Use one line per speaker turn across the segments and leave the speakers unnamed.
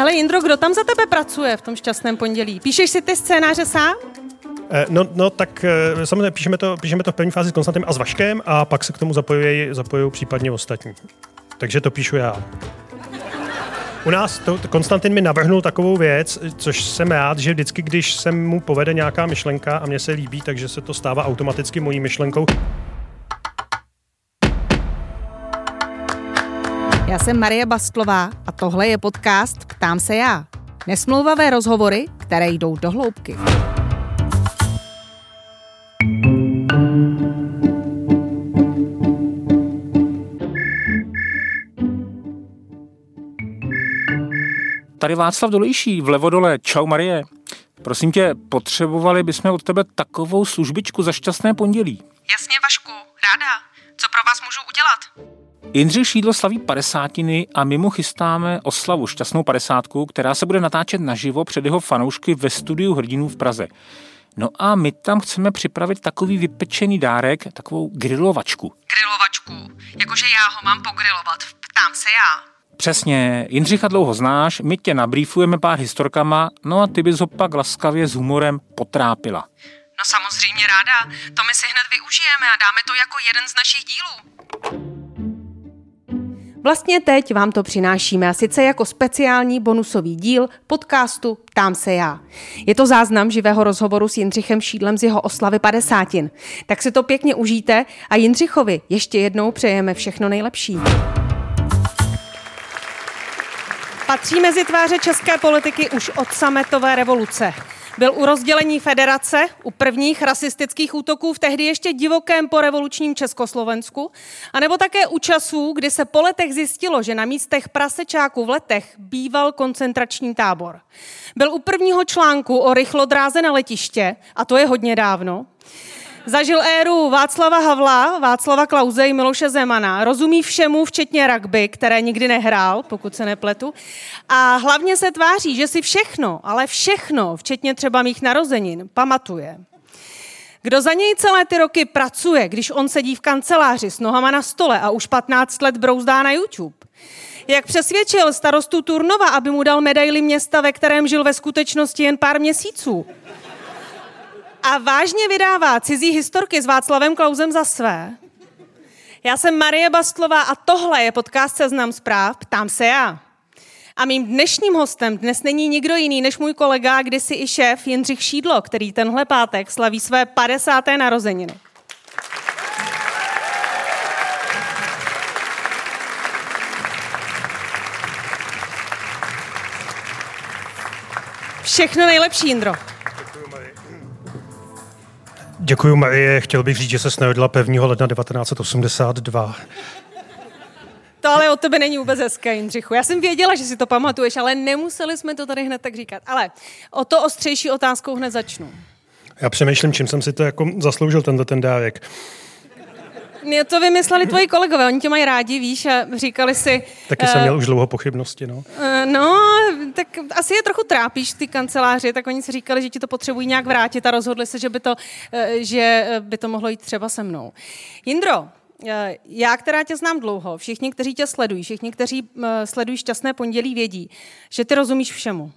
Hele Jindro, kdo tam za tebe pracuje v tom šťastném pondělí? Píšeš si ty scénáře sám?
Eh, no, no tak eh, samozřejmě píšeme to, píšeme to v první fázi s Konstantem a s Vaškem a pak se k tomu zapojují, zapojují případně ostatní. Takže to píšu já. U nás to, Konstantin mi navrhnul takovou věc, což jsem rád, že vždycky, když se mu povede nějaká myšlenka a mně se líbí, takže se to stává automaticky mojí myšlenkou.
Já jsem Marie Bastlová a tohle je podcast Ptám se já. Nesmlouvavé rozhovory, které jdou do hloubky.
Tady Václav Dolejší, vlevo dole. Čau Marie. Prosím tě, potřebovali bychom od tebe takovou službičku za šťastné pondělí.
Jasně, Vašku, ráda. Co pro vás můžu udělat?
Jindřich Šídlo slaví padesátiny a my mu chystáme oslavu šťastnou padesátku, která se bude natáčet naživo před jeho fanoušky ve studiu Hrdinů v Praze. No a my tam chceme připravit takový vypečený dárek, takovou grilovačku.
Grilovačku. Jakože já ho mám pogrilovat. Ptám se já.
Přesně, Jindřicha dlouho znáš, my tě nabrýfujeme pár historkama, no a ty bys ho pak laskavě s humorem potrápila.
No samozřejmě ráda, to my si hned využijeme a dáme to jako jeden z našich dílů. Vlastně teď vám to přinášíme a sice jako speciální bonusový díl podcastu Tam se já. Je to záznam živého rozhovoru s Jindřichem Šídlem z jeho oslavy 50. Tak si to pěkně užijte a Jindřichovi ještě jednou přejeme všechno nejlepší. Patří mezi tváře české politiky už od sametové revoluce. Byl u rozdělení federace, u prvních rasistických útoků v tehdy ještě divokém porevolučním Československu, anebo také u časů, kdy se po letech zjistilo, že na místech prasečáků v letech býval koncentrační tábor. Byl u prvního článku o rychlodráze na letiště, a to je hodně dávno, Zažil éru Václava Havla, Václava Klauze i Miloše Zemana. Rozumí všemu, včetně rugby, které nikdy nehrál, pokud se nepletu. A hlavně se tváří, že si všechno, ale všechno, včetně třeba mých narozenin, pamatuje. Kdo za něj celé ty roky pracuje, když on sedí v kanceláři s nohama na stole a už 15 let brouzdá na YouTube? Jak přesvědčil starostu Turnova, aby mu dal medaili města, ve kterém žil ve skutečnosti jen pár měsíců? A vážně vydává cizí historky s Václavem Klausem za své. Já jsem Marie Bastlová a tohle je podcast Seznam zpráv, ptám se já. A mým dnešním hostem dnes není nikdo jiný než můj kolega, kdysi i šéf Jindřich Šídlo, který tenhle pátek slaví své 50. narozeniny. Všechno nejlepší, Jindro.
Děkuji, Marie. Chtěl bych říct, že se narodila 1. ledna 1982.
To ale od tebe není vůbec hezké, Jindřichu. Já jsem věděla, že si to pamatuješ, ale nemuseli jsme to tady hned tak říkat. Ale o to ostřejší otázkou hned začnu.
Já přemýšlím, čím jsem si to jako zasloužil, tenhle ten dárek.
Mě to vymysleli tvoji kolegové, oni tě mají rádi, víš, a říkali si...
Taky jsem uh, měl už dlouho pochybnosti, no.
Uh, no, tak asi je trochu trápíš ty kanceláři, tak oni si říkali, že ti to potřebují nějak vrátit a rozhodli se, že by to, uh, že by to mohlo jít třeba se mnou. Jindro, já, která tě znám dlouho, všichni, kteří tě sledují, všichni, kteří sledují šťastné pondělí, vědí, že ty rozumíš všemu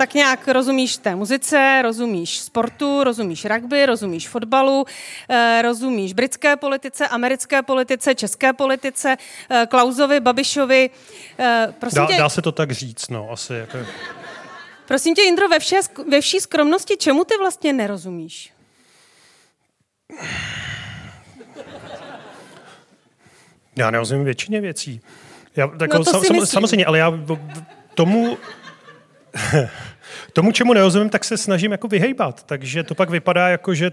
tak nějak rozumíš té muzice, rozumíš sportu, rozumíš rugby, rozumíš fotbalu, eh, rozumíš britské politice, americké politice, české politice, eh, Klausovi, Babišovi.
Eh, prosím dá, tě, dá se to tak říct, no, asi. Jako...
Prosím tě, Indro, ve, vše, ve vší skromnosti, čemu ty vlastně nerozumíš?
Já nerozumím většině věcí. Já, tak no sam, sam, samozřejmě, ale já tomu Tomu, čemu nerozumím, tak se snažím jako vyhejbat. Takže to pak vypadá jako, že...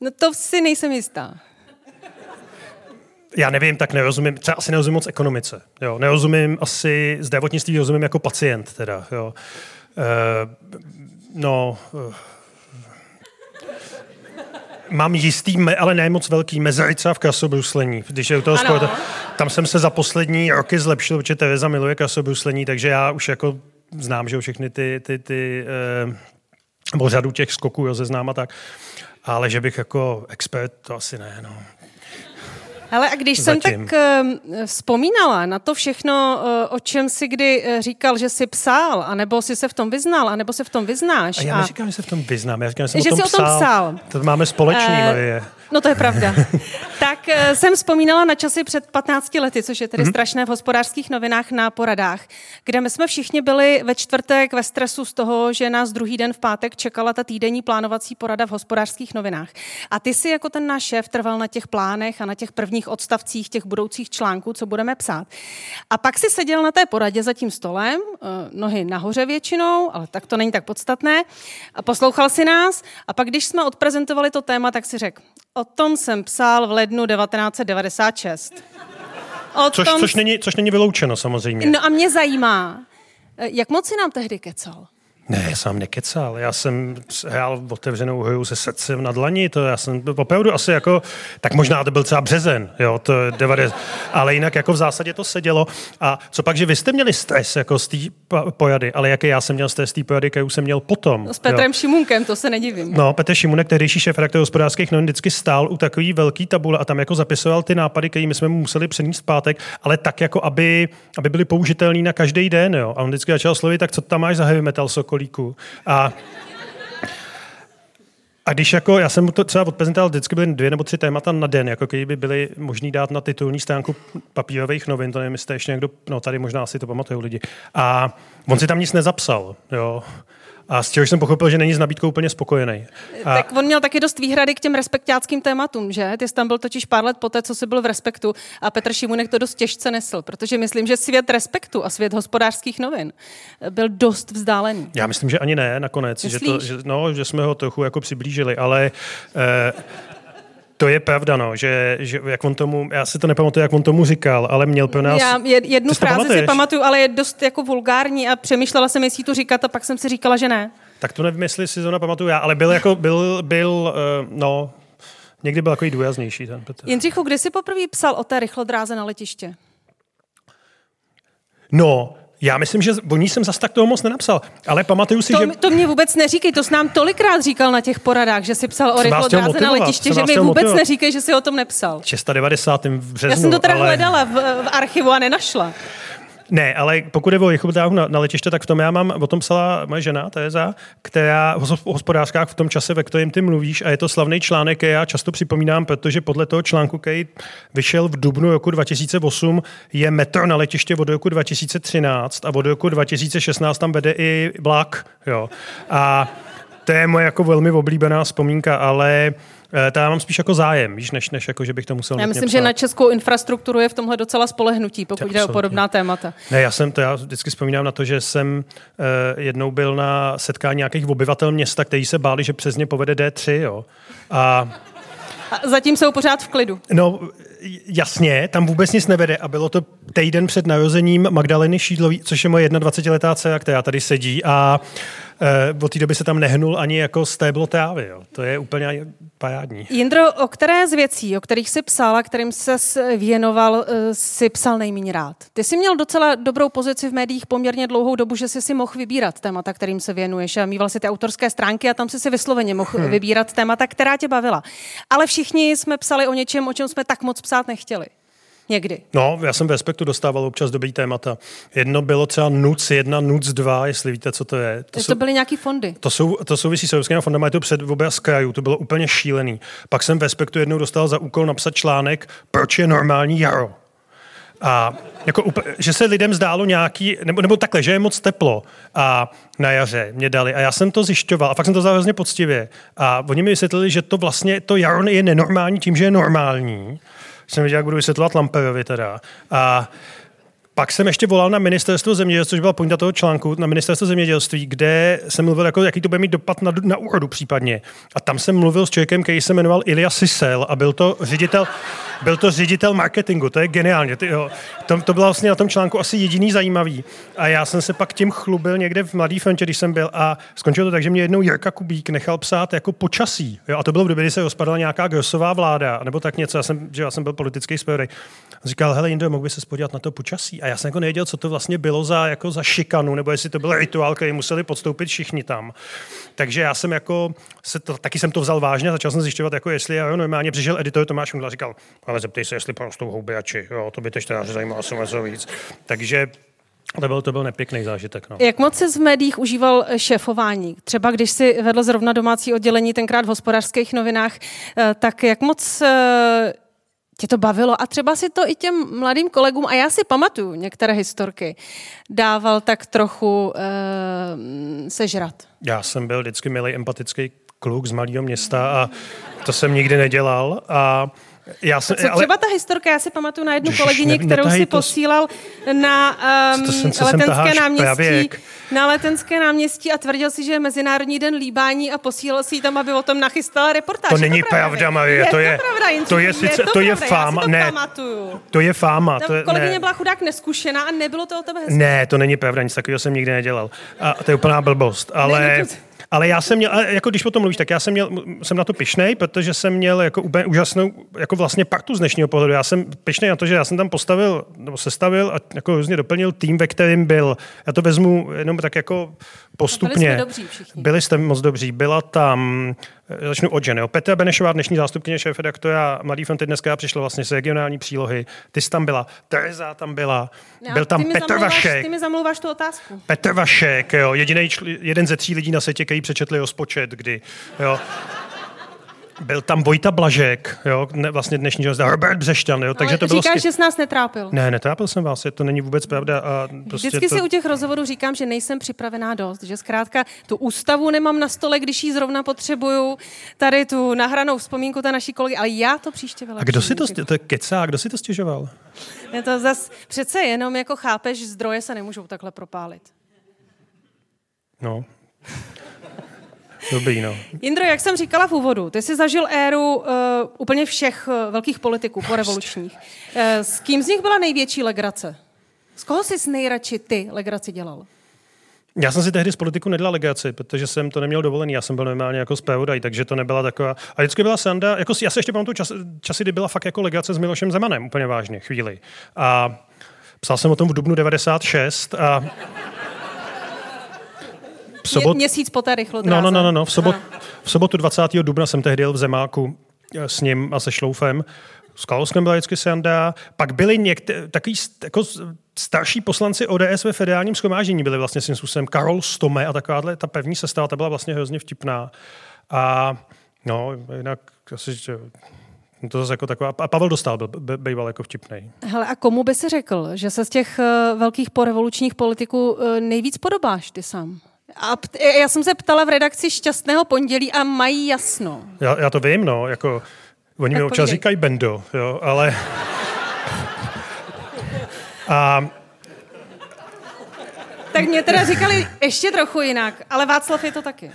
No to si nejsem jistá.
Já nevím, tak nerozumím, třeba asi nerozumím moc ekonomice. Jo. Nerozumím asi zdravotnictví, rozumím jako pacient teda. Jo. E, no, e, mám jistý, ale ne moc velký mezerica v krasobruslení. Když je u toho spolu, tam jsem se za poslední roky zlepšil, protože Tereza miluje krasobruslení, takže já už jako znám, že všechny ty, ty, ty eh, řadu těch skoků rozeznám a tak. Ale že bych jako expert, to asi ne, no.
Ale a když
Zatím.
jsem tak uh, vzpomínala na to všechno, uh, o čem si kdy uh, říkal, že jsi psal, anebo si se v tom vyznal, anebo se v tom vyznáš.
A já
a...
neříkám, že se v tom vyznám, já říkám, že jsem
Že
o tom
jsi o tom psal.
To máme společný,
Eh,
Marie.
No to je pravda. tak uh, jsem vzpomínala na časy před 15 lety, což je tedy mm-hmm. strašné v hospodářských novinách na poradách, kde my jsme všichni byli ve čtvrtek ve stresu z toho, že nás druhý den v pátek čekala ta týdenní plánovací porada v hospodářských novinách. A ty si jako ten náš šéf trval na těch plánech a na těch prvních odstavcích těch budoucích článků, co budeme psát. A pak si seděl na té poradě za tím stolem, eh, nohy nahoře většinou, ale tak to není tak podstatné, a poslouchal si nás a pak, když jsme odprezentovali to téma, tak si řekl, o tom jsem psal v lednu 1996. O
Což,
tom
což, není, což není vyloučeno samozřejmě.
No a mě zajímá, eh, jak moc si nám tehdy kecal?
Ne, já jsem nekecal. Já jsem hrál otevřenou hru se srdcem na dlani. To já jsem opravdu asi jako, tak možná to byl třeba březen, jo, to je 90, ale jinak jako v zásadě to sedělo. A co pak, že vy jste měli stres jako z té pojady, ale jaký já jsem měl stres z té pojady, kterou jsem měl potom.
S Petrem
jo.
Šimunkem, to se nedivím.
No, Petr Šimunek, tehdejší šéf redaktor hospodářských novin, vždycky stál u takový velký tabule a tam jako zapisoval ty nápady, které my jsme mu museli přenést v pátek, ale tak jako, aby, aby byly použitelný na každý den. Jo. A on vždycky začal slovit, tak co tam máš za heavy metal sokolíku? A a když jako, já jsem mu to třeba odprezentoval, vždycky byly dvě nebo tři témata na den, jako kdyby byly možný dát na titulní stránku papírových novin, to nevím, jestli ještě někdo, no tady možná si to pamatují lidi. A on si tam nic nezapsal, jo. A z čehož jsem pochopil, že není s nabídkou úplně spokojený. A,
Tak on měl taky dost výhrady k těm respektáckým tématům, že? Ty jsi tam byl totiž pár let poté, co jsi byl v Respektu a Petr Šimunek to dost těžce nesl, protože myslím, že svět Respektu a svět hospodářských novin byl dost vzdálený.
Já myslím, že ani ne nakonec, že, to,
Myslíš?
že, no, že jsme ho trochu jako přiblížili, ale eh, to je pravda, no, že, že jak on tomu, já si to nepamatuju, jak on tomu říkal, ale měl pro nás...
Já jed- jednu frázi si pamatuju, ale je dost jako vulgární a přemýšlela jsem, jestli to říkat a pak jsem si říkala, že ne.
Tak to nevím, jestli si to nepamatuju já, ale byl jako, byl, byl uh, no, někdy byl takový důraznější ten Petr.
Jindřichu, kdy jsi poprvé psal o té rychlodráze na letiště?
No, já myslím, že o ní jsem zas tak toho moc nenapsal, ale pamatuju si,
To,
že...
to mě vůbec neříkej, to jsi nám tolikrát říkal na těch poradách, že jsi psal o rychlodráze na letiště, že mi vůbec
motivovat.
neříkej, že jsi o tom nepsal.
690. v březnu,
Já jsem to teda
ale...
hledala v, v archivu a nenašla.
Ne, ale pokud je o rychlodráhu na, na letiště, tak v tom já mám, o tom psala moje žena, Tereza, která hos- hospodářkách v tom čase, ve kterém ty mluvíš, a je to slavný článek, který já často připomínám, protože podle toho článku, který vyšel v dubnu roku 2008, je metro na letiště od roku 2013 a od roku 2016 tam vede i vlak. Jo. A to je moje jako velmi oblíbená vzpomínka, ale eh, to já mám spíš jako zájem, víš, než, než jako, že bych to musel
Já myslím, že
psát.
na českou infrastrukturu je v tomhle docela spolehnutí, pokud jde o
Absolutně.
podobná témata.
Ne, já jsem to, já vždycky vzpomínám na to, že jsem uh, jednou byl na setkání nějakých obyvatel města, kteří se báli, že přes ně povede D3, jo. A
A zatím jsou pořád v klidu.
no, jasně, tam vůbec nic nevede a bylo to týden před narozením Magdaleny Šídlový, což je moje 21-letá dcera, která tady sedí a uh, od té doby se tam nehnul ani jako stéblo trávy, jo. To je úplně parádní.
Jindro, o které z věcí, o kterých jsi psal a kterým se věnoval, eh, si psal nejméně rád? Ty jsi měl docela dobrou pozici v médiích poměrně dlouhou dobu, že jsi si mohl vybírat témata, kterým se věnuješ a mýval si ty autorské stránky a tam si si vysloveně mohl hmm. vybírat témata, která tě bavila. Ale všichni jsme psali o něčem, o čem jsme tak moc psát nechtěli. Někdy.
No, já jsem ve Respektu dostával občas dobrý témata. Jedno bylo třeba NUC 1, NUC 2, jestli víte, co to je.
To, to byly nějaký fondy.
To, jsou, to souvisí s evropskými fondama, je to před obraz krajů, to bylo úplně šílený. Pak jsem ve Respektu jednou dostal za úkol napsat článek, proč je normální jaro. A jako, že se lidem zdálo nějaký, nebo, nebo takhle, že je moc teplo a na jaře mě dali. A já jsem to zjišťoval a fakt jsem to hrozně poctivě. A oni mi vysvětlili, že to vlastně, to jaro je nenormální tím, že je normální. Jsem viděl, jak budu vysvětlovat Lamperovi teda. A pak jsem ještě volal na ministerstvo zemědělství, což byla pointa toho článku, na ministerstvo zemědělství, kde jsem mluvil, jako, jaký to bude mít dopad na, na úrodu případně. A tam jsem mluvil s člověkem, který se jmenoval Ilya Sisel a byl to ředitel, byl to ředitel marketingu, to je geniálně. Ty, jo. To, to bylo vlastně na tom článku asi jediný zajímavý. A já jsem se pak tím chlubil někde v Mladý frontě, když jsem byl a skončilo to tak, že mě jednou Jirka Kubík nechal psát jako počasí. Jo. A to bylo v době, kdy se rozpadala nějaká grosová vláda, nebo tak něco. Já jsem, že já jsem byl politický zpravodaj. Říkal, hele, Jindo, mohl by se podívat na to počasí. A já jsem jako nevěděl, co to vlastně bylo za, jako za šikanu, nebo jestli to byl rituál, který museli podstoupit všichni tam. Takže já jsem jako, se to, taky jsem to vzal vážně, začal jsem zjišťovat, jako jestli jo, normálně přišel editor Tomáš Hundla říkal, ale zeptej se, jestli porostou houbiači. Jo, to by teď teda zajímalo něco víc. Takže to byl, to byl nepěkný zážitek. No.
Jak moc se v médiích užíval šéfování? Třeba když si vedl zrovna domácí oddělení tenkrát v hospodářských novinách, eh, tak jak moc eh, tě to bavilo a třeba si to i těm mladým kolegům, a já si pamatuju některé historky, dával tak trochu e, sežrat.
Já jsem byl vždycky milý empatický kluk z malého města a to jsem nikdy nedělal a já jsem,
Co ale... třeba ta historka, já si pamatuju na jednu kolegyni, ne, kterou si to... posílal na um, to jsem, letenské náměstí. Pravěk. Na letenské náměstí a tvrdil si, že je Mezinárodní den líbání a posílal si ji tam, aby o tom nachystala reportáž.
To není pravda, Marie, to je, to je, sice, to, je fáma, ne,
pamatuju.
to je fáma. To je,
kolegyně ne. byla chudák neskušená a nebylo to o tebe hezké.
Ne, to není pravda, nic takového jsem nikdy nedělal. A to je úplná blbost, ale... Ne, ale já jsem měl, jako když o tom mluvíš, tak já jsem, měl, jsem na to pišnej, protože jsem měl jako úplně úžasnou, jako vlastně partu z dnešního pohledu. Já jsem pišnej na to, že já jsem tam postavil, nebo sestavil a jako různě doplnil tým, ve kterém byl. Já to vezmu jenom tak jako postupně.
Byli, dobří všichni.
Byli jste moc dobří. Byla tam začnu od ženy. Petra Benešová, dnešní zástupkyně šéf-redaktora Mladý fronty dneska přišla vlastně z regionální přílohy. Ty jsi tam byla, Tereza tam byla, no, byl tam Petr Vašek.
Ty mi zamluváš tu otázku.
Petr Vašek, jo, jediný, jeden ze tří lidí na světě, který přečetli rozpočet, kdy, jo. Byl tam Vojta Blažek, jo, ne, vlastně dnešní žurnalista, Herbert Břešťan, jo, takže to
bylo...
Říkáš,
že jsi nás netrápil.
Ne, netrápil jsem vás, to není vůbec pravda. A
prostě Vždycky
to...
si u těch rozhovorů říkám, že nejsem připravená dost, že zkrátka tu ústavu nemám na stole, když ji zrovna potřebuju, tady tu nahranou vzpomínku ta naší kolegy, ale já to příště vylepším.
A kdo si to, stě... to je kecá, kdo si to stěžoval?
Je to zas, přece jenom jako chápeš, zdroje se nemůžou takhle propálit.
No, Dobrý, no.
Jindro, jak jsem říkala v úvodu, ty jsi zažil éru uh, úplně všech uh, velkých politiků po revolučních. Uh, s kým z nich byla největší legrace? Z koho jsi nejradši ty legraci dělal?
Já jsem si tehdy z politiku nedělal legaci, protože jsem to neměl dovolený. Já jsem byl normálně jako zpravodaj, takže to nebyla taková. A vždycky byla sanda, jako já se ještě pamatuju čas, časy, kdy byla fakt jako legace s Milošem Zemanem, úplně vážně, chvíli. A psal jsem o tom v dubnu 96 a
sobot... Mě, měsíc poté rychlo
no, no, no, no, no. V, sobot, v sobotu 20. dubna jsem tehdy jel v Zemáku eh, s ním a se Šloufem. S Kalouskem byla vždycky sanda. Pak byli některé takový jako starší poslanci ODS ve federálním schromáždění byli vlastně svým způsobem Karol Stome a takováhle ta pevní sestava, ta byla vlastně hrozně vtipná. A no, jinak asi, že to zase jako taková, a Pavel Dostal byl, býval jako vtipný.
Hele, a komu by si řekl, že se z těch uh, velkých porevolučních politiků uh, nejvíc podobáš ty sám? A já jsem se ptala v redakci Šťastného pondělí a mají jasno.
Já, já to vím, no, jako oni tak mi občas říkají Bendo, jo, ale... a...
Tak mě teda říkali ještě trochu jinak, ale Václav je to taky.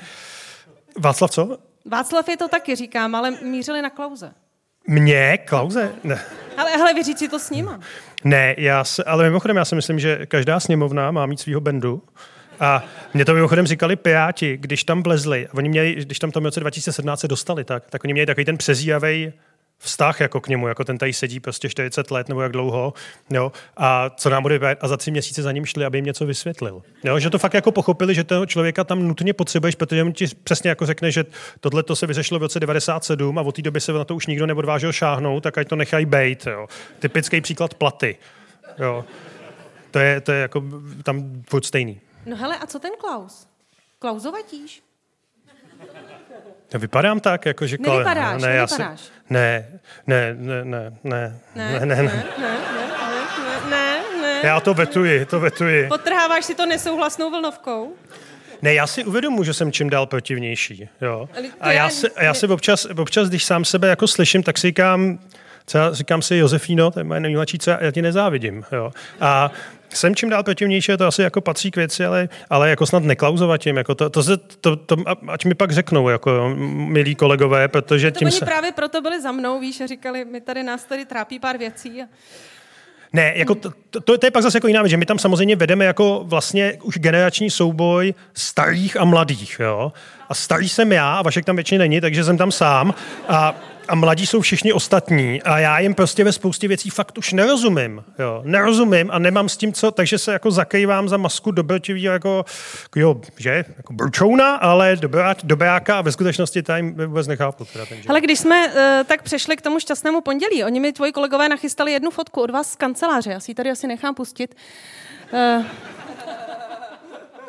Václav co?
Václav je to taky, říkám, ale mířili na Klauze.
Mě? Klauze? Ne.
Ale hele, vyříct si to s nima.
Ne, já se, ale mimochodem já si myslím, že každá sněmovna má mít svého bendu. A mě to mimochodem říkali Piráti, když tam vlezli, oni měli, když tam to v roce 2017 se dostali, tak, tak oni měli takový ten přezíjavý vztah jako k němu, jako ten tady sedí prostě 40 let nebo jak dlouho, jo, a co nám bude a za tři měsíce za ním šli, aby jim něco vysvětlil. Jo, že to fakt jako pochopili, že toho člověka tam nutně potřebuješ, protože on ti přesně jako řekne, že tohle to se vyřešilo v roce 97 a od té doby se na to už nikdo neodvážil šáhnout, tak ať to nechají bejt. Jo. Typický příklad platy. Jo. To je, to je jako tam furt stejný.
No hele, a co ten Klaus? Klauzovatíš?
Já vypadám tak, jako že...
Nevypadáš, ne, nevypadáš.
Si, ne, ne, ne, ne, ne,
ne, ne, ne, ne, ne, ne, ne.
Já to vetuji, to vetuji.
Potrháváš si to nesouhlasnou vlnovkou?
Ne, já si uvědomuji, že jsem čím dál protivnější. Jo. A já, si, já si občas, občas, když sám sebe jako slyším, tak si říkám, třeba říkám si Josefíno, to je moje nejmladší, co já ti nezávidím. Jo. A jsem čím dál protivnější, to asi jako patří k věci, ale, ale jako snad neklauzovat tím, jako to, to, to, to, to, ať mi pak řeknou, jako milí kolegové, protože
to
tím
oni
se...
právě proto byli za mnou, víš, a říkali, my tady nás tady trápí pár věcí. A...
Ne, jako to, to, to, je pak zase jako jiná věc, že my tam samozřejmě vedeme jako vlastně už generační souboj starých a mladých, jo. A starý jsem já a Vašek tam většině není, takže jsem tam sám. A a mladí jsou všichni ostatní a já jim prostě ve spoustě věcí fakt už nerozumím. Jo. Nerozumím a nemám s tím co, takže se jako zakývám za masku dobrotivýho jako, jo, že, jako brčouna, ale dobrá, dobráka a ve skutečnosti tady vůbec nechápu. Teda ten
Ale když jsme uh, tak přešli k tomu šťastnému pondělí, oni mi tvoji kolegové nachystali jednu fotku od vás z kanceláře, já si ji tady asi nechám pustit. Uh,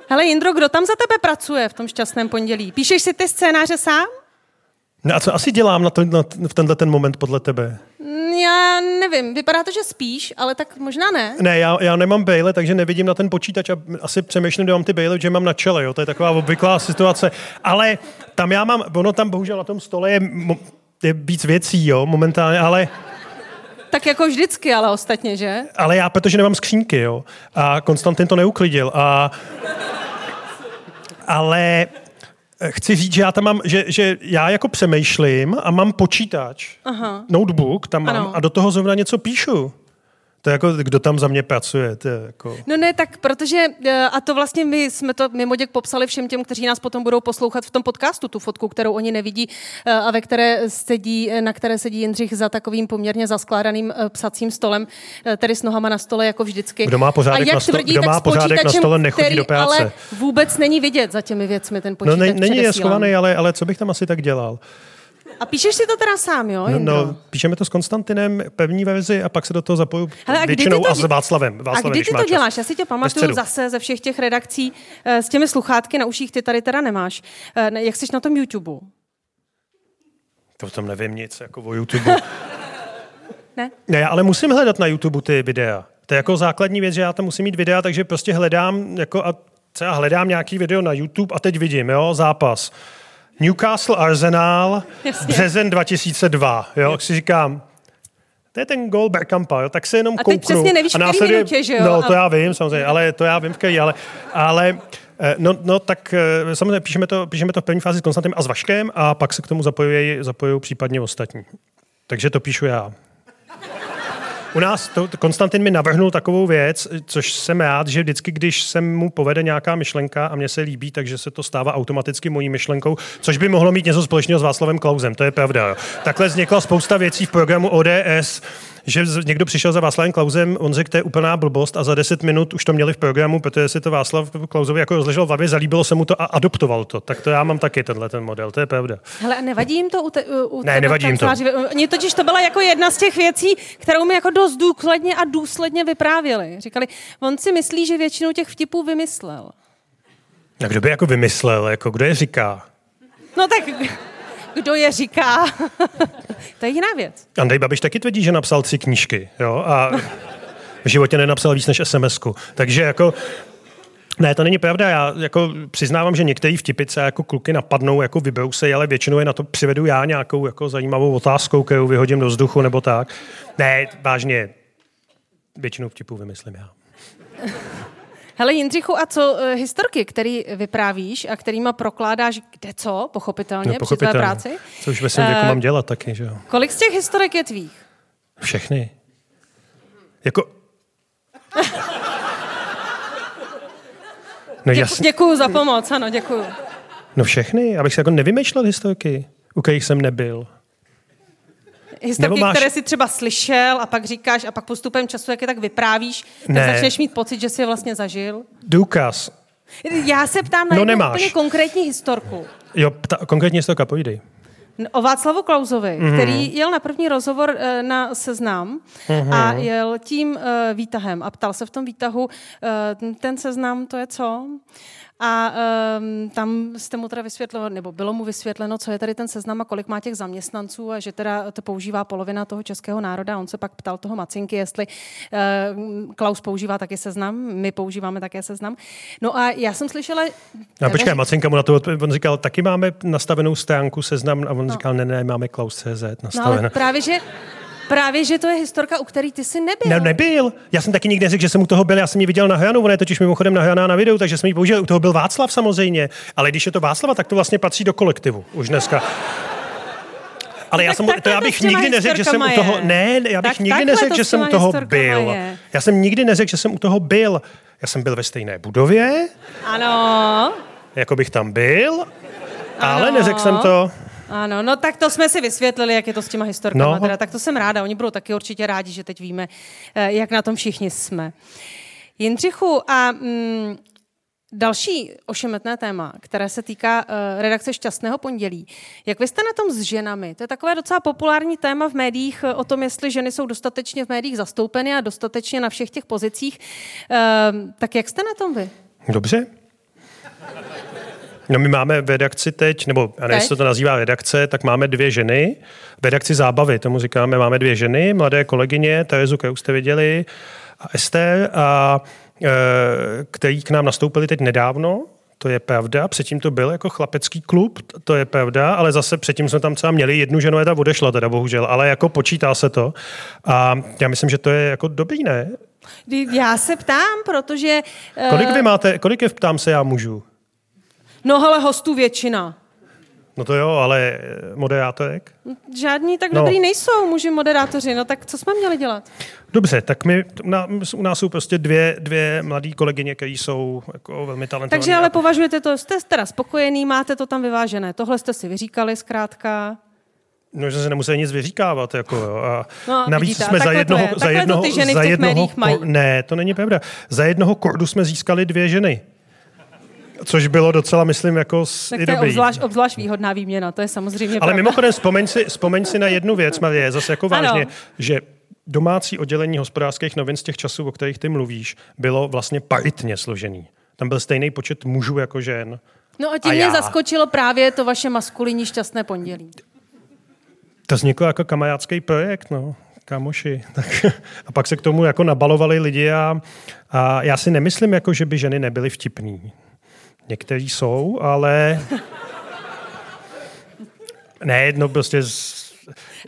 hele Jindro, kdo tam za tebe pracuje v tom šťastném pondělí? Píšeš si ty scénáře sám?
No a co asi dělám na, to, na v tenhle ten moment podle tebe?
Já nevím, vypadá to, že spíš, ale tak možná ne.
Ne, já, já nemám bejle, takže nevidím na ten počítač a asi přemýšlím, kde mám ty bejle, že mám na čele, jo? to je taková obvyklá situace. Ale tam já mám, ono tam bohužel na tom stole je, je víc věcí, jo, momentálně, ale...
Tak jako vždycky, ale ostatně, že?
Ale já, protože nemám skřínky, jo. A Konstantin to neuklidil. A... Ale chci říct, že já tam mám, že, že já jako přemýšlím a mám počítač, Aha. notebook tam mám ano. a do toho zrovna něco píšu. To je jako, kdo tam za mě pracuje. To je jako...
No ne, tak protože, eh, a to vlastně my jsme to mimo děk popsali všem těm, kteří nás potom budou poslouchat v tom podcastu, tu fotku, kterou oni nevidí eh, a ve které sedí, na které sedí Jindřich za takovým poměrně zaskládaným psacím stolem, tedy s nohama na stole jako vždycky.
Kdo má pořádek, na, sto- tvrdí, kdo má pořádek na stole, nechodí do práce.
Ale vůbec není vidět za těmi věcmi ten počítač.
No ne, není je schovaný, ale, ale co bych tam asi tak dělal?
A píšeš si to teda sám, jo? No,
no, píšeme to s Konstantinem, pevní verzi a pak se do toho zapoju Hele, a většinou to, a s Václavem.
Václavem a kdy ty to děláš? Já si tě pamatuju zase ze všech těch redakcí eh, s těmi sluchátky na uších, ty tady teda nemáš. Eh, jak jsi na tom YouTube?
To tam nevím nic, jako o YouTube.
ne?
Ne, ale musím hledat na YouTube ty videa. To je jako základní věc, že já tam musím mít videa, takže prostě hledám jako a třeba hledám nějaký video na YouTube a teď vidím, jo, zápas. Newcastle Arsenal, Jasně. březen 2002. Jo, si říkám, to je ten gol Bergkampa, jo, tak se jenom
a
kouknu.
A teď přesně nevíš, a následuje, minutě, že jo?
No, to já vím, samozřejmě, ale to já vím, v který, ale, ale eh, No, no, tak eh, samozřejmě píšeme to, píšeme to v první fázi s Konstantem a s Vaškem a pak se k tomu zapojují, zapojují případně ostatní. Takže to píšu já. U nás to, Konstantin mi navrhnul takovou věc, což jsem rád, že vždycky, když se mu povede nějaká myšlenka a mně se líbí, takže se to stává automaticky mojí myšlenkou, což by mohlo mít něco společného s Václavem Klausem, to je pravda. Takhle vznikla spousta věcí v programu ODS, že někdo přišel za Václavem Klausem, on řekl, to je úplná blbost a za 10 minut už to měli v programu, protože si to Václav Klausovi jako rozležel v hlavě, zalíbilo se mu to a adoptoval to. Tak to já mám taky tenhle ten model, to je pravda.
Hele, a nevadí jim to u, te, u
Ne, nevadí jim to.
Mně totiž to byla jako jedna z těch věcí, kterou mi jako dost důkladně a důsledně vyprávěli. Říkali, on si myslí, že většinu těch vtipů vymyslel.
A kdo by jako vymyslel, jako kdo je říká?
No tak kdo je říká. to je jiná věc.
Andrej Babiš taky tvrdí, že napsal tři knížky, jo, a v životě nenapsal víc než sms -ku. Takže jako ne, to není pravda. Já jako přiznávám, že některé vtipice jako kluky napadnou, jako vybrousej, ale většinou je na to přivedu já nějakou jako zajímavou otázkou, kterou vyhodím do vzduchu nebo tak. Ne, vážně, většinou vtipů vymyslím já.
Hele Jindřichu, a co uh, historky, který vyprávíš a kterýma prokládáš kde co, pochopitelně, no, pochopitelně. při tvé práci?
Co už ve svém věku uh, mám dělat taky, že jo?
Kolik z těch historek je tvých?
Všechny. Jako...
No, jasně. Děkuju za pomoc, ano, děkuju.
No všechny, abych se jako nevymýšlel historky, u kterých jsem nebyl
historky, máš... které si třeba slyšel a pak říkáš a pak postupem času, jak je tak vyprávíš, tak ne. začneš mít pocit, že jsi je vlastně zažil?
Důkaz.
Já se ptám na no, jednu úplně konkrétní historku.
Jo, ta, konkrétní historka, povídej.
O Václavu Klauzovi, mm-hmm. který jel na první rozhovor uh, na seznam mm-hmm. a jel tím uh, výtahem a ptal se v tom výtahu, uh, ten seznam to je co? A um, tam jste mu teda vysvětlilo, nebo bylo mu vysvětleno, co je tady ten seznam a kolik má těch zaměstnanců a že teda to používá polovina toho českého národa. On se pak ptal toho Macinky, jestli uh, Klaus používá taky seznam, my používáme také seznam. No a já jsem slyšela...
No, počkej, Macinka mu na to on říkal, taky máme nastavenou stránku seznam a on no. říkal, ne, ne, máme Klaus.cz nastavenou. No, ale
právě, že Právě, že to je historka, u který ty jsi nebyl.
Ne, nebyl. Já jsem taky nikdy neřekl, že jsem u toho byl. Já jsem ji viděl na Hranu, ona je totiž mimochodem nahraná na videu, takže jsem ji použil. U toho byl Václav samozřejmě. Ale když je to Václava, tak to vlastně patří do kolektivu už dneska. Ale já, jsem, to já bych nikdy neřekl, že jsem u toho... Ne, já bych tak nikdy neřekl, že jsem u toho byl. Je. Já jsem nikdy neřekl, že jsem u toho byl. Já jsem byl ve stejné budově.
Ano.
Jako bych tam byl. Ano. Ale neřekl jsem to.
Ano, no tak to jsme si vysvětlili, jak je to s těma historkama.
No.
Teda, tak to jsem ráda, oni budou taky určitě rádi, že teď víme, eh, jak na tom všichni jsme. Jindřichu, a mm, další ošemetné téma, které se týká uh, redakce Šťastného pondělí. Jak vy jste na tom s ženami? To je takové docela populární téma v médiích eh, o tom, jestli ženy jsou dostatečně v médiích zastoupeny a dostatečně na všech těch pozicích. Uh, tak jak jste na tom vy?
Dobře. No my máme v redakci teď, nebo já nevím, jestli to nazývá redakce, tak máme dvě ženy. V redakci zábavy, tomu říkáme, máme dvě ženy, mladé kolegyně, Terezu, kterou jste viděli, a Ester, a, e, který k nám nastoupili teď nedávno, to je pravda. Předtím to byl jako chlapecký klub, to je pravda, ale zase předtím jsme tam třeba měli jednu ženu, a ta odešla teda bohužel, ale jako počítá se to. A já myslím, že to je jako dobrý, ne?
Já se ptám, protože...
Uh... Kolik vy máte, kolik je, ptám se, já můžu?
No ale hostů většina.
No to jo, ale moderátorek?
Žádní tak no. dobrý nejsou muži moderátoři, no tak co jsme měli dělat?
Dobře, tak my, u nás jsou prostě dvě, dvě mladé kolegyně, které jsou jako velmi talentované.
Takže ale považujete to, jste teda spokojený, máte to tam vyvážené. Tohle jste si vyříkali zkrátka.
No, že se nemusí nic vyříkávat. Jako, jo. A
no,
navíc
vidíte,
jsme za jednoho,
to
za jednoho,
to ty ženy
za jednoho,
mají.
Ne, to není pravda. Za jednoho kordu jsme získali dvě ženy. Což bylo docela, myslím, jako
tak
i
to
dobrý.
je obzvlášť, obzvlášť výhodná výměna, to je samozřejmě
Ale
pravda.
mimochodem, vzpomeň si, vzpomeň si na jednu věc, Marie, zase jako vážně,
ano.
že domácí oddělení hospodářských novin z těch časů, o kterých ty mluvíš, bylo vlastně paritně složený. Tam byl stejný počet mužů jako žen.
No a tím
a
mě
já.
zaskočilo právě to vaše maskulinní šťastné pondělí.
To vzniklo jako kamajácký projekt, no kamoši. Tak, a pak se k tomu jako nabalovali lidi a, a já si nemyslím, jako, že by ženy nebyly vtipný. Někteří jsou, ale... ne, no prostě... Z...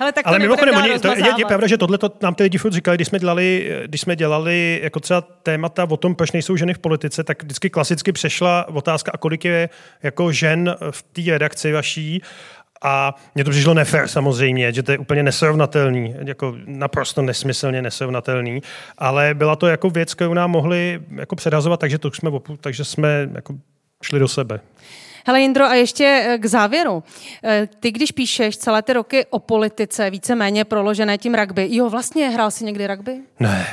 Ale, tak to
ale mimochodem, oni, to, je, je, pravda, že tohle to nám ty lidi furt říkali, když jsme dělali, když jsme dělali jako třeba témata o tom, proč nejsou ženy v politice, tak vždycky klasicky přešla otázka, a kolik je jako žen v té redakci vaší? A mně to přišlo nefér samozřejmě, že to je úplně nesrovnatelný, jako naprosto nesmyslně nesrovnatelný, ale byla to jako věc, kterou nám mohli jako předhazovat, takže to jsme, takže jsme jako šli do sebe.
Hele Jindro, a ještě k závěru. Ty, když píšeš celé ty roky o politice, víceméně proložené tím rugby, jo, vlastně hrál jsi někdy rugby?
Ne.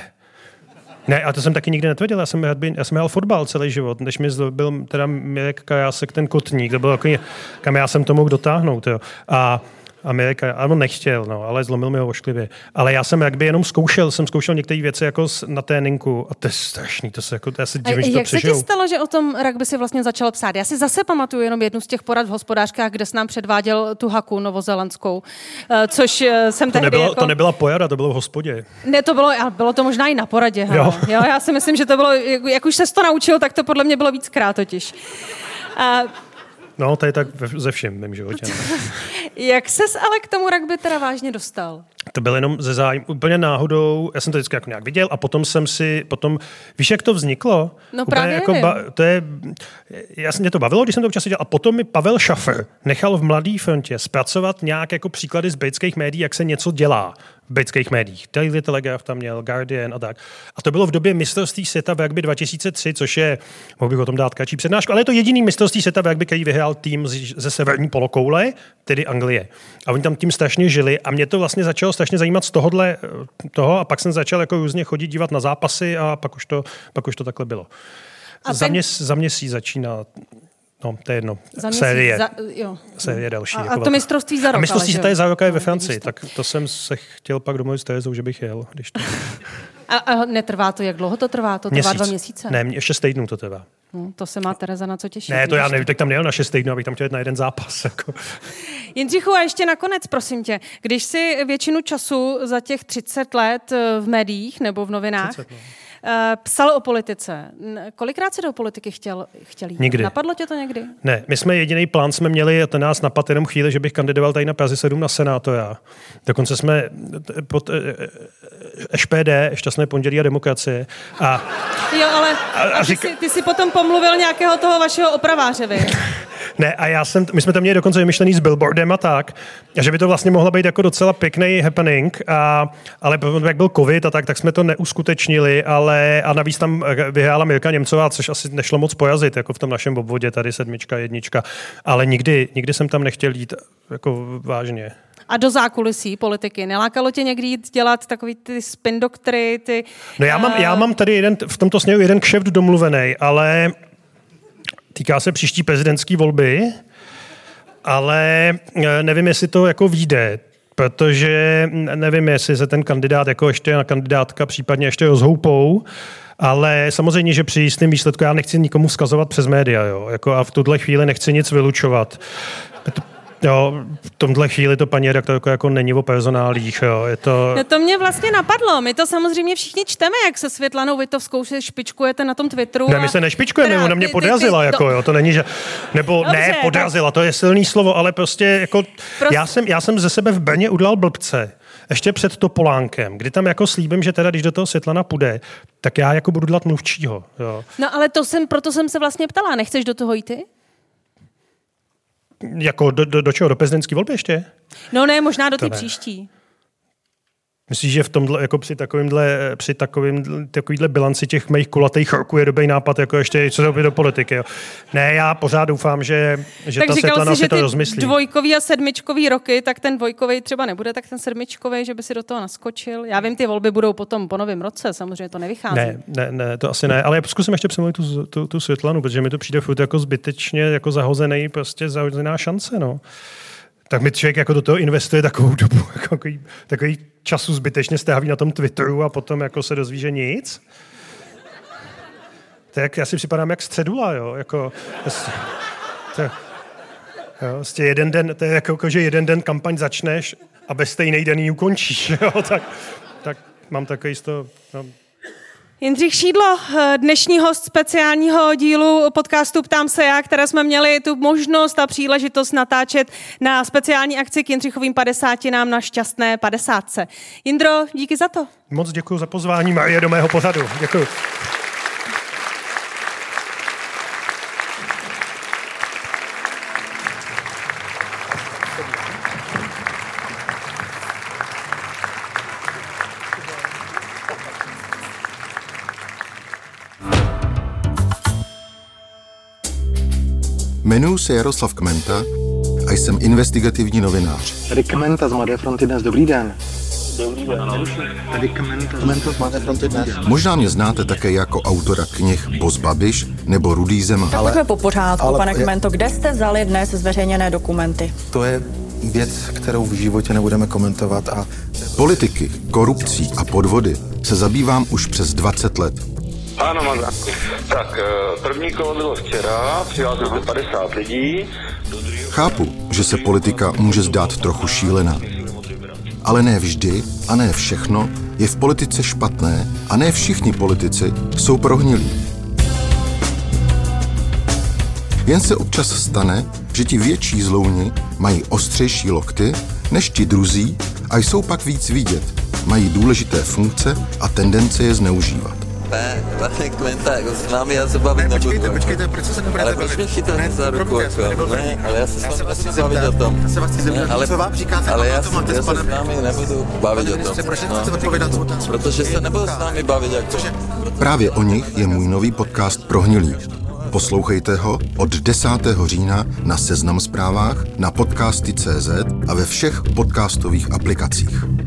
Ne, a to jsem taky nikdy netvrdil. Já jsem, já jsem hrál fotbal celý život, než mi byl teda Mirek Kajásek ten kotník, to byl takový, kam já jsem to mohl dotáhnout. Jo. A Amerika, ano, nechtěl, no, ale zlomil mi ho ošklivě. Ale já jsem jakby jenom zkoušel, jsem zkoušel některé věci jako na tréninku a to je strašný, to se jako, já se divím, že to
Jak se ti stalo, že o tom rugby si vlastně začal psát? Já si zase pamatuju jenom jednu z těch porad v hospodářkách, kde s nám předváděl tu haku novozelandskou, což jsem
to
tehdy
nebylo,
jako...
To nebyla porada, to bylo v hospodě.
Ne, to bylo, bylo to možná i na poradě. Jo. jo. já si myslím, že to bylo, jak už se to naučil, tak to podle mě bylo víckrát totiž. A,
No, to je tak ze všem mém životě. No.
Jak ses ale k tomu rugby teda vážně dostal?
To byl jenom ze zájmu, úplně náhodou, já jsem to vždycky jako nějak viděl a potom jsem si, potom, víš, jak to vzniklo?
No
úplně
právě
jako ba, to je, já jsem mě to bavilo, když jsem to občas dělal a potom mi Pavel Schaffer nechal v Mladý frontě zpracovat nějak jako příklady z britských médií, jak se něco dělá v britských médiích. Daily Telegraph tam měl, Guardian a tak. A to bylo v době mistrovství světa v rugby 2003, což je, mohl bych o tom dát kačí přednášku, ale je to jediný mistrovství světa v rugby, který vyhrál tým ze severní polokoule, tedy Anglie. A oni tam tím strašně žili a mě to vlastně začalo strašně zajímat z tohohle toho a pak jsem začal jako různě chodit dívat na zápasy a pak už to, pak už to takhle bylo. A za, ten... měs, za měsíc začíná No, to je jedno.
Za měsíc,
série.
Za, jo.
série další.
A, jako a to mistrovství za rok.
A mistrovství
ale,
to je za rok je ve
no,
Francii, tak to jsem se chtěl pak domluvit s Terezou, že bych jel. Když to...
a, a, netrvá to, jak dlouho to trvá? To trvá
Měsíc.
dva měsíce?
Ne, mě šest týdnů to trvá.
No, to se má Tereza na co těšit.
Ne, to já nevím, tak tam nejel na šest týdnů, abych tam chtěl na jeden zápas. Jako.
Jindřichu, a ještě nakonec, prosím tě, když si většinu času za těch 30 let eh, v médiích nebo v novinách 30, no. Psal o politice, kolikrát si do politiky chtěl, chtěl jít?
Nikdy.
Napadlo tě to někdy?
Ne, my jsme jediný plán jsme měli a ten nás napadl jenom chvíli, že bych kandidoval tady na Praze 7 na senátora. Dokonce jsme pod SPD, Šťastné pondělí a demokracie. A,
jo, ale a, a ty, řík... si, ty si potom pomluvil nějakého toho vašeho opraváře, vy?
Ne, a já jsem, my jsme tam měli dokonce vymyšlený s billboardem a tak, a že by to vlastně mohla být jako docela pěkný happening, a, ale jak byl covid a tak, tak jsme to neuskutečnili, ale a navíc tam vyhrála Milka Němcová, což asi nešlo moc pojazit, jako v tom našem obvodě, tady sedmička, jednička, ale nikdy, nikdy jsem tam nechtěl jít jako vážně.
A do zákulisí politiky. Nelákalo tě někdy jít dělat takový ty spin doktry, ty...
No já mám, já eh, mám tady jeden, v tomto směru jeden kšeft domluvený, ale týká se příští prezidentské volby, ale eh, nevím, jestli to jako vyjde, protože nevím, jestli se ten kandidát jako ještě na kandidátka případně ještě rozhoupou, ale samozřejmě, že při jistém výsledku já nechci nikomu vzkazovat přes média, jo? Jako a v tuhle chvíli nechci nic vylučovat. Jo, v tomhle chvíli to paní redaktorko jako není o personálích. Jo. Je to...
No to mě vlastně napadlo. My to samozřejmě všichni čteme, jak se Světlanou Vitovskou se špičkujete na tom Twitteru.
Ne, my se nešpičkujeme, ona mě podrazila. Ty, ty, jako, jo, to není, že... Nebo Dobře, ne, podrazila, to je silný slovo, ale prostě jako... Prost... Já, jsem, já jsem ze sebe v Brně udělal blbce ještě před Topolánkem, kdy tam jako slíbím, že teda, když do toho Světlana půjde, tak já jako budu dělat mluvčího. Jo.
No ale to jsem, proto jsem se vlastně ptala, nechceš do toho jít ty?
Jako do, do, do čeho? Do prezidentské volby ještě?
No ne, možná do té příští.
Myslíš, že v tomhle, jako při takovýmhle, při takovým, takovýhle bilanci těch mých kulatých roků je dobrý nápad, jako ještě co do politiky. Jo. Ne, já pořád doufám, že, že
tak
ta Světlana si, že to rozmyslí.
dvojkový a sedmičkový roky, tak ten dvojkový třeba nebude, tak ten sedmičkový, že by si do toho naskočil. Já vím, ty volby budou potom po novém roce, samozřejmě to nevychází.
Ne, ne, ne, to asi ne, ale zkusím ještě přemluvit tu, tu, tu Světlanu, protože mi to přijde furt jako zbytečně jako zahozený, prostě zahozená šance, no tak mi člověk jako do toho investuje takovou dobu, jako takový, takový času zbytečně stráví na tom Twitteru a potom jako se dozví, že nic. To jak, já si připadám jak středula, jo, jako, to, jo, vlastně jeden den, to je jako, jako, že jeden den kampaň začneš a bez stejný den ji ukončíš, jo, tak, tak mám takový z toho, no,
Jindřich Šídlo, dnešní host speciálního dílu podcastu Ptám se já, které jsme měli tu možnost a příležitost natáčet na speciální akci k Jindřichovým 50 nám na šťastné 50. Jindro, díky za to.
Moc děkuji za pozvání Marie do mého pořadu. Děkuji.
Se Jaroslav Kmenta a jsem investigativní novinář.
Tady Kmenta z Mladé fronty dnes. Dobrý den.
Dobrý den. Tady Kmenta z Mladé fronty dnes. Možná mě znáte také jako autora knih Boz Babiš nebo Rudý zema.
Tak ale, po pořádku, ale, pane Kmento. Kde jste vzali dnes zveřejněné dokumenty?
To je věc, kterou v životě nebudeme komentovat. A...
Politiky, korupcí a podvody se zabývám už přes 20 let.
Ano, mám Tak, eh, první kolo bylo včera, přihlásilo se 50 lidí.
Chápu, že se politika může zdát trochu šílená. Ale ne vždy a ne všechno je v politice špatné a ne všichni politici jsou prohnilí. Jen se občas stane, že ti větší zlouni mají ostřejší lokty než ti druzí a jsou pak víc vidět, mají důležité funkce a tendence je zneužívat.
Ne, pane Kmenta, jako s námi já se bavit
ne, počkejte, počkejte, proč se nebudete
Ale proč mě chytáte za ruku, jako? Ne, ale já se s vámi nechci bavit o tom.
Já se vás chci zeptat, ale, co vám říkáte,
ale já, to já se s námi nebudu bavit o tom.
Proč nechcete odpovědat
Protože se nebudu s námi bavit, jako.
Právě o nich je můj nový podcast Prohnilý. Poslouchejte ho od 10. října na Seznam zprávách, na podcasty.cz a ve všech podcastových aplikacích.